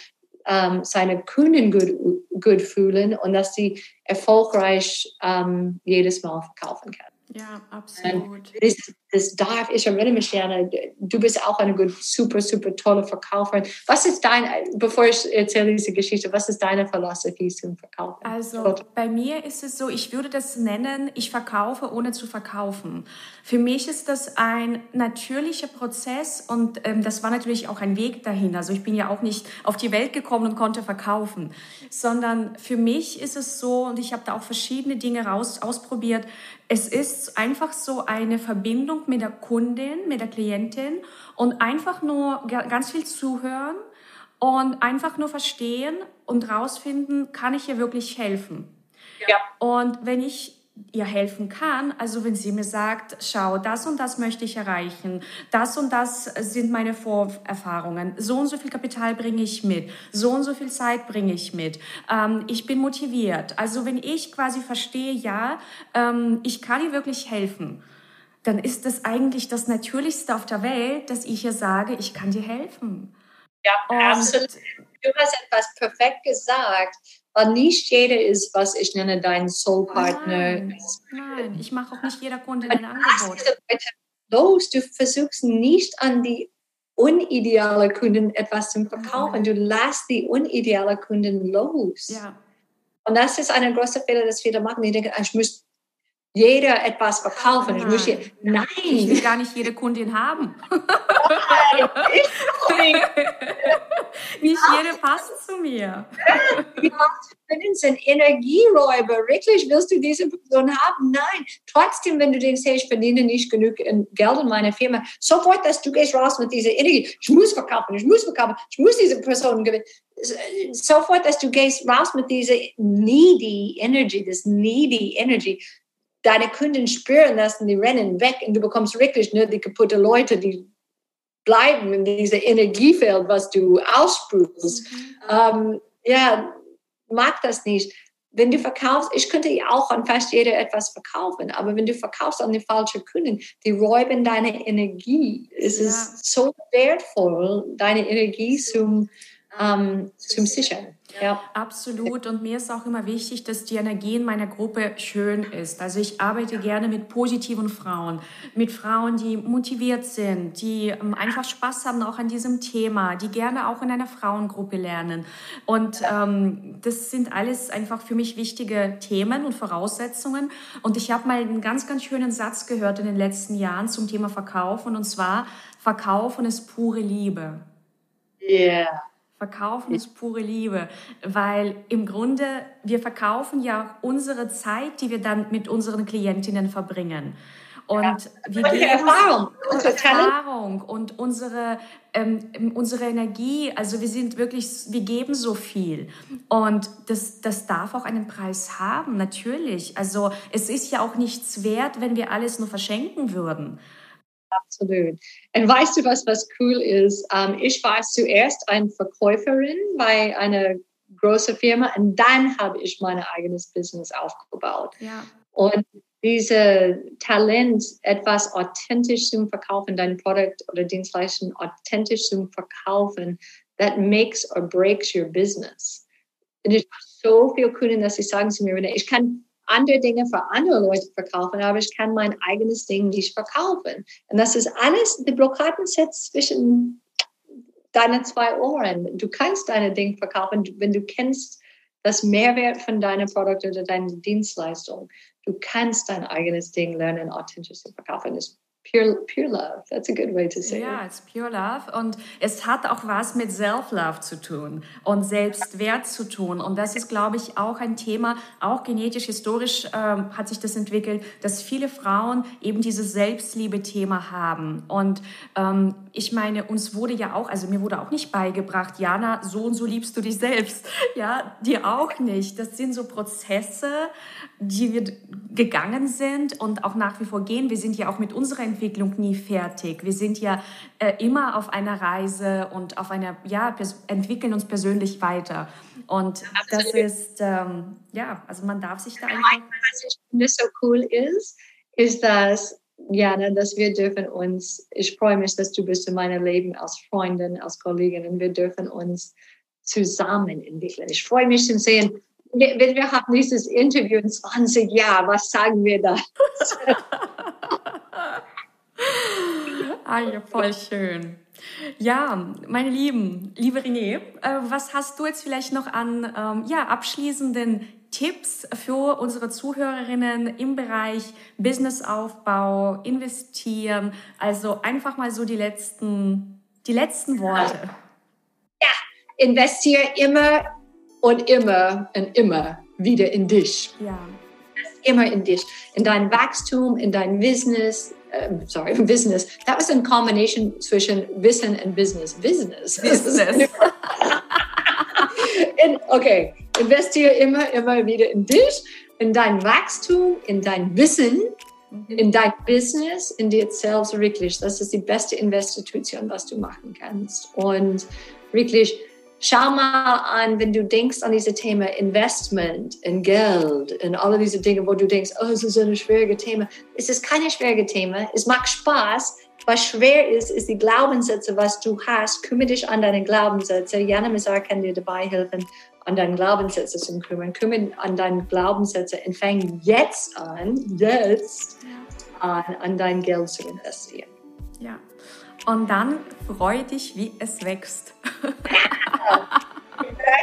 ähm, seine Kunden gut, gut fühlen und dass sie erfolgreich ähm, jedes Mal verkaufen können. Ja, absolut. Das, das, darf, ich erinnere mich gerne, du bist auch eine super, super tolle Verkäuferin. Was ist dein, bevor ich erzähle diese Geschichte, was ist deine Philosophie zum Verkaufen? Also bei mir ist es so, ich würde das nennen, ich verkaufe ohne zu verkaufen. Für mich ist das ein natürlicher Prozess und ähm, das war natürlich auch ein Weg dahin. Also ich bin ja auch nicht auf die Welt gekommen und konnte verkaufen, sondern für mich ist es so, und ich habe da auch verschiedene Dinge raus, ausprobiert, es ist einfach so eine Verbindung mit der Kundin, mit der Klientin und einfach nur ganz viel zuhören und einfach nur verstehen und rausfinden, kann ich ihr wirklich helfen? Ja. Und wenn ich ihr helfen kann. Also wenn sie mir sagt, schau, das und das möchte ich erreichen, das und das sind meine Vorerfahrungen, so und so viel Kapital bringe ich mit, so und so viel Zeit bringe ich mit, ähm, ich bin motiviert. Also wenn ich quasi verstehe, ja, ähm, ich kann ihr wirklich helfen, dann ist das eigentlich das Natürlichste auf der Welt, dass ich ihr sage, ich kann dir helfen. Ja, und absolut. Du hast etwas perfekt gesagt weil nicht jeder ist, was ich nenne, dein Soulpartner. Nein, nein, ich mache auch nicht jeder Kunde ein Angebot. Los, du versuchst nicht an die unideale Kunden etwas zu verkaufen. Du lässt die unideale Kunden los. Ja. Und das ist ein großer Fehler, das viele machen. Die denken, ich muss jeder etwas verkaufen. Nein. Ich, hier, nein. ich will gar nicht jede Kundin haben. Nein, ich nicht. jede passt zu mir. Kunden sind Energieräuber. Wirklich, willst du diese Person haben? Nein. Trotzdem, wenn du denkst, hey, ich verdiene nicht genug Geld in meiner Firma, sofort, dass du gehst raus mit dieser Energie. Ich muss verkaufen, ich muss verkaufen, ich muss diese Person gewinnen. Sofort, dass du gehst raus mit dieser needy Energy, das needy Energy deine Kunden spüren das und die rennen weg und du bekommst wirklich nur die kaputte Leute, die bleiben in diesem Energiefeld, was du aussprühst. Mhm. Ähm, ja, mag das nicht. Wenn du verkaufst, ich könnte ja auch an fast jeder etwas verkaufen, aber wenn du verkaufst an die falschen Kunden, die räuben deine Energie. Es ja. ist so wertvoll, deine Energie zum, ähm, zum Sichern. Ja. Absolut. Und mir ist auch immer wichtig, dass die Energie in meiner Gruppe schön ist. Also ich arbeite gerne mit positiven Frauen, mit Frauen, die motiviert sind, die ähm, einfach Spaß haben auch an diesem Thema, die gerne auch in einer Frauengruppe lernen. Und ähm, das sind alles einfach für mich wichtige Themen und Voraussetzungen. Und ich habe mal einen ganz, ganz schönen Satz gehört in den letzten Jahren zum Thema Verkaufen. Und zwar, Verkaufen ist pure Liebe. Yeah. Verkaufen ist pure Liebe, weil im Grunde wir verkaufen ja unsere Zeit, die wir dann mit unseren Klientinnen verbringen. Und ja. wir geben Erfahrung, unsere Erfahrung und unsere, ähm, unsere Energie. Also wir sind wirklich, wir geben so viel. Und das, das darf auch einen Preis haben, natürlich. Also es ist ja auch nichts wert, wenn wir alles nur verschenken würden. Absolut. Und weißt du was, was cool ist? Um, ähm, ich war zuerst eine Verkäuferin bei einer großen Firma und dann habe ich mein eigenes Business aufgebaut. Ja. Und diese Talent, etwas authentisch zu verkaufen, dein Produkt oder Dienstleistung authentisch zu verkaufen, that makes or breaks your business. Und ich habe so viele Kunden, dass sie sagen zu mir, ich kann andere Dinge für andere Leute verkaufen, aber ich kann mein eigenes Ding nicht verkaufen. Und das ist alles, die Blockaden sitzt zwischen deinen zwei Ohren. Du kannst deine Dinge verkaufen, wenn du kennst das Mehrwert von deinem Produkt oder deiner Dienstleistung. Du kannst dein eigenes Ding lernen, authentisch zu verkaufen. Das Pure, pure love. That's a good way to say ja, it. it's pure love. Und es hat auch was mit Self-Love zu tun und Selbstwert zu tun. Und das ist, glaube ich, auch ein Thema, auch genetisch, historisch ähm, hat sich das entwickelt, dass viele Frauen eben dieses Selbstliebe-Thema haben. Und ähm, ich meine, uns wurde ja auch, also mir wurde auch nicht beigebracht, Jana, so und so liebst du dich selbst. *laughs* Ja, dir auch nicht. Das sind so Prozesse, die wir gegangen sind und auch nach wie vor gehen. Wir sind ja auch mit unserer Entwicklung nie fertig. Wir sind ja äh, immer auf einer Reise und auf einer, ja, entwickeln uns persönlich weiter. Und das ist, ähm, ja, also man darf sich da einfach. Was ich finde so cool ist, ist, dass Jana, dass wir dürfen uns, ich freue mich, dass du bist in meinem Leben als Freundin, als Kollegin und wir dürfen uns zusammen entwickeln. Ich freue mich zu sehen, wir, wir haben dieses Interview in 20 Jahren, was sagen wir da? *laughs* *laughs* ah, ja, voll schön. Ja, meine Lieben, liebe René, äh, was hast du jetzt vielleicht noch an ähm, ja, abschließenden Tipps für unsere Zuhörerinnen im Bereich Businessaufbau, investieren? Also einfach mal so die letzten, die letzten Worte. Ja, investiere immer und immer und immer wieder in dich. Ja. Immer in dich, in dein Wachstum, in dein Business. Uh, sorry, *laughs* Business. That was a combination zwischen Wissen und Business. Business. Business. *laughs* in, okay, investiere immer, immer wieder in dich, in dein Wachstum, in dein Wissen, mhm. in dein Business, in dir selbst wirklich. Das ist die beste Investition, was du machen kannst. Und wirklich Schau mal an, wenn du denkst an diese Thema Investment in Geld und alle diese Dinge, wo du denkst, oh, es ist ein schwieriges Thema. Es ist kein schwieriges Thema. Es macht Spaß. Was schwer ist, ist die Glaubenssätze, was du hast. Kümmere dich an deine Glaubenssätze. Jana Mizar kann dir dabei helfen, an deine Glaubenssätze zu kümmern. Kümmere an deine Glaubenssätze und fang jetzt an, jetzt an, an dein Geld zu investieren. Ja. Und dann freu dich, wie es wächst. *laughs*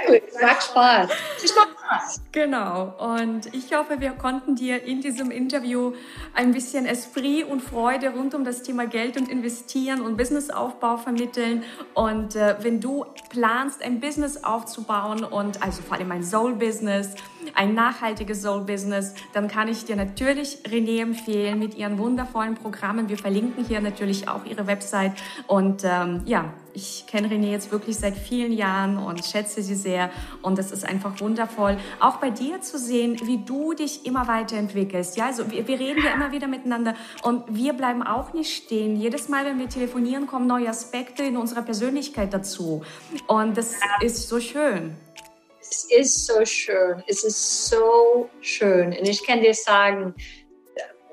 Gut, macht Spaß. Es macht Spaß. Genau. Und ich hoffe, wir konnten dir in diesem Interview ein bisschen Esprit und Freude rund um das Thema Geld und Investieren und Businessaufbau vermitteln. Und äh, wenn du planst, ein Business aufzubauen und also vor allem ein Soul-Business, ein nachhaltiges Soul-Business, dann kann ich dir natürlich René empfehlen mit ihren wundervollen Programmen. Wir verlinken hier natürlich auch ihre Website. Und ähm, ja, ich kenne René jetzt wirklich seit vielen Jahren und schätze sie sehr. Und es ist einfach wundervoll, auch bei dir zu sehen, wie du dich immer weiterentwickelst. Ja, also wir, wir reden ja immer wieder miteinander und wir bleiben auch nicht stehen. Jedes Mal, wenn wir telefonieren, kommen neue Aspekte in unserer Persönlichkeit dazu. Und das ist so schön. Es ist so schön. Es ist so schön. Und ich kann dir sagen,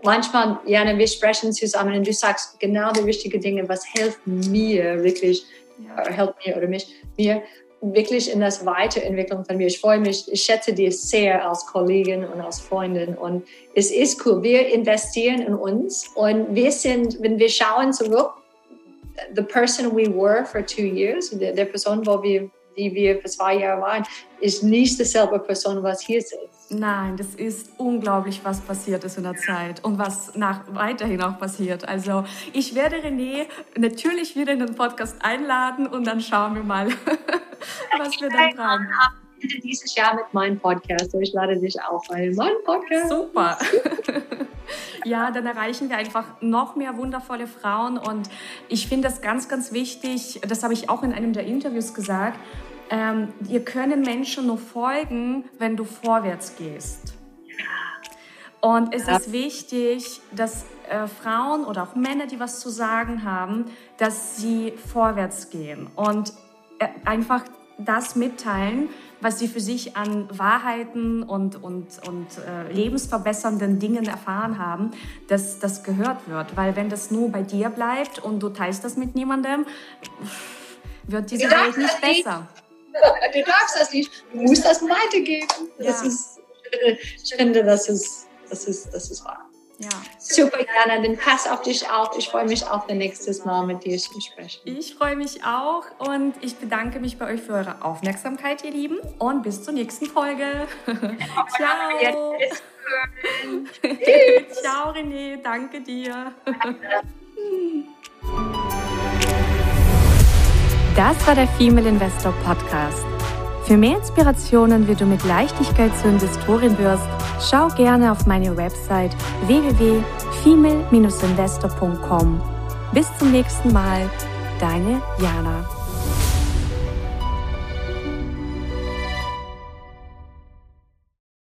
manchmal, Jana, wir sprechen zusammen und du sagst genau die richtigen Dinge, was hilft mir wirklich, ja. Äh, hilft mir oder mich, mir wirklich in das Weiterentwicklung von mir. Ich freue mich, ich schätze dich sehr als Kollegin und als Freundin und es ist cool. Wir investieren in uns und wir sind, wenn wir schauen zurück, the person we were for two years, der, der Person, wo wir die wir für zwei Jahre waren, ist nicht dieselbe Person, was hier sitzt. Nein, das ist unglaublich, was passiert ist in der Zeit und was nach, weiterhin auch passiert. Also ich werde René natürlich wieder in den Podcast einladen und dann schauen wir mal, *laughs* was wir dann fragen. Dieses Jahr mit meinem Podcast. Ich lade dich auch ein in meinen Podcast. Super. *laughs* ja, dann erreichen wir einfach noch mehr wundervolle Frauen. Und ich finde das ganz, ganz wichtig. Das habe ich auch in einem der Interviews gesagt ähm, dir können Menschen nur folgen, wenn du vorwärts gehst. Und es ist wichtig, dass äh, Frauen oder auch Männer, die was zu sagen haben, dass sie vorwärts gehen und äh, einfach das mitteilen, was sie für sich an Wahrheiten und, und, und äh, lebensverbessernden Dingen erfahren haben, dass das gehört wird. Weil wenn das nur bei dir bleibt und du teilst das mit niemandem, wird diese Welt nicht besser. *laughs* du darfst das nicht, du musst das weitergeben. Das ja. ist, ich finde, das ist, das ist, das ist wahr. Ja. Super, Jana, dann pass auf dich auf. Ich freue mich auf das nächste Mal mit dir zu sprechen. Ich freue mich auch und ich bedanke mich bei euch für eure Aufmerksamkeit, ihr Lieben. Und bis zur nächsten Folge. *laughs* Ciao. Ciao, René. Danke dir. *laughs* Das war der Female Investor Podcast. Für mehr Inspirationen, wie du mit Leichtigkeit zur Investorin wirst, schau gerne auf meine Website www.female-investor.com. Bis zum nächsten Mal, deine Jana.